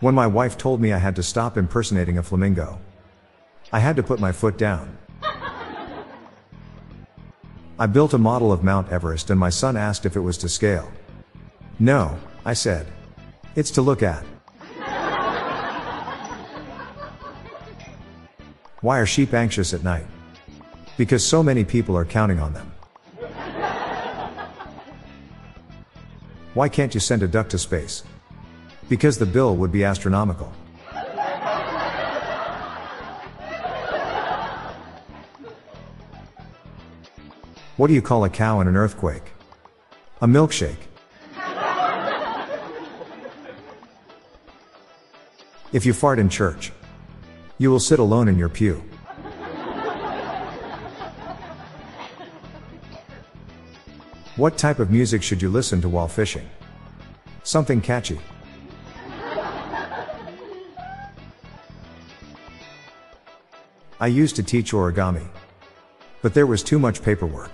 When my wife told me I had to stop impersonating a flamingo, I had to put my foot down. I built a model of Mount Everest and my son asked if it was to scale. No, I said. It's to look at. Why are sheep anxious at night? Because so many people are counting on them. Why can't you send a duck to space? Because the bill would be astronomical. What do you call a cow in an earthquake? A milkshake. If you fart in church, you will sit alone in your pew. What type of music should you listen to while fishing? Something catchy. I used to teach origami. But there was too much paperwork.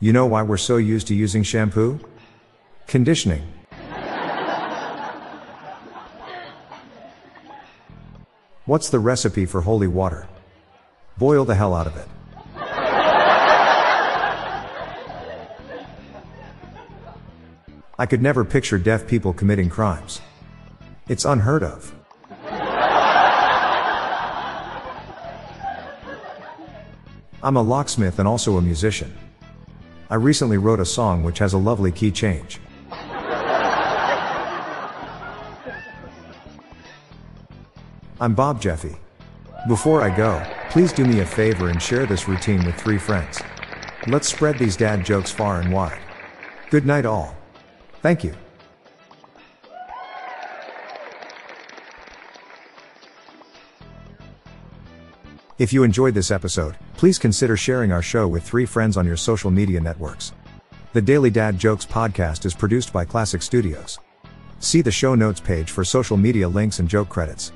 You know why we're so used to using shampoo? Conditioning. What's the recipe for holy water? Boil the hell out of it. I could never picture deaf people committing crimes. It's unheard of. I'm a locksmith and also a musician. I recently wrote a song which has a lovely key change. I'm Bob Jeffy. Before I go, please do me a favor and share this routine with three friends. Let's spread these dad jokes far and wide. Good night, all. Thank you. If you enjoyed this episode, please consider sharing our show with three friends on your social media networks. The Daily Dad Jokes podcast is produced by Classic Studios. See the show notes page for social media links and joke credits.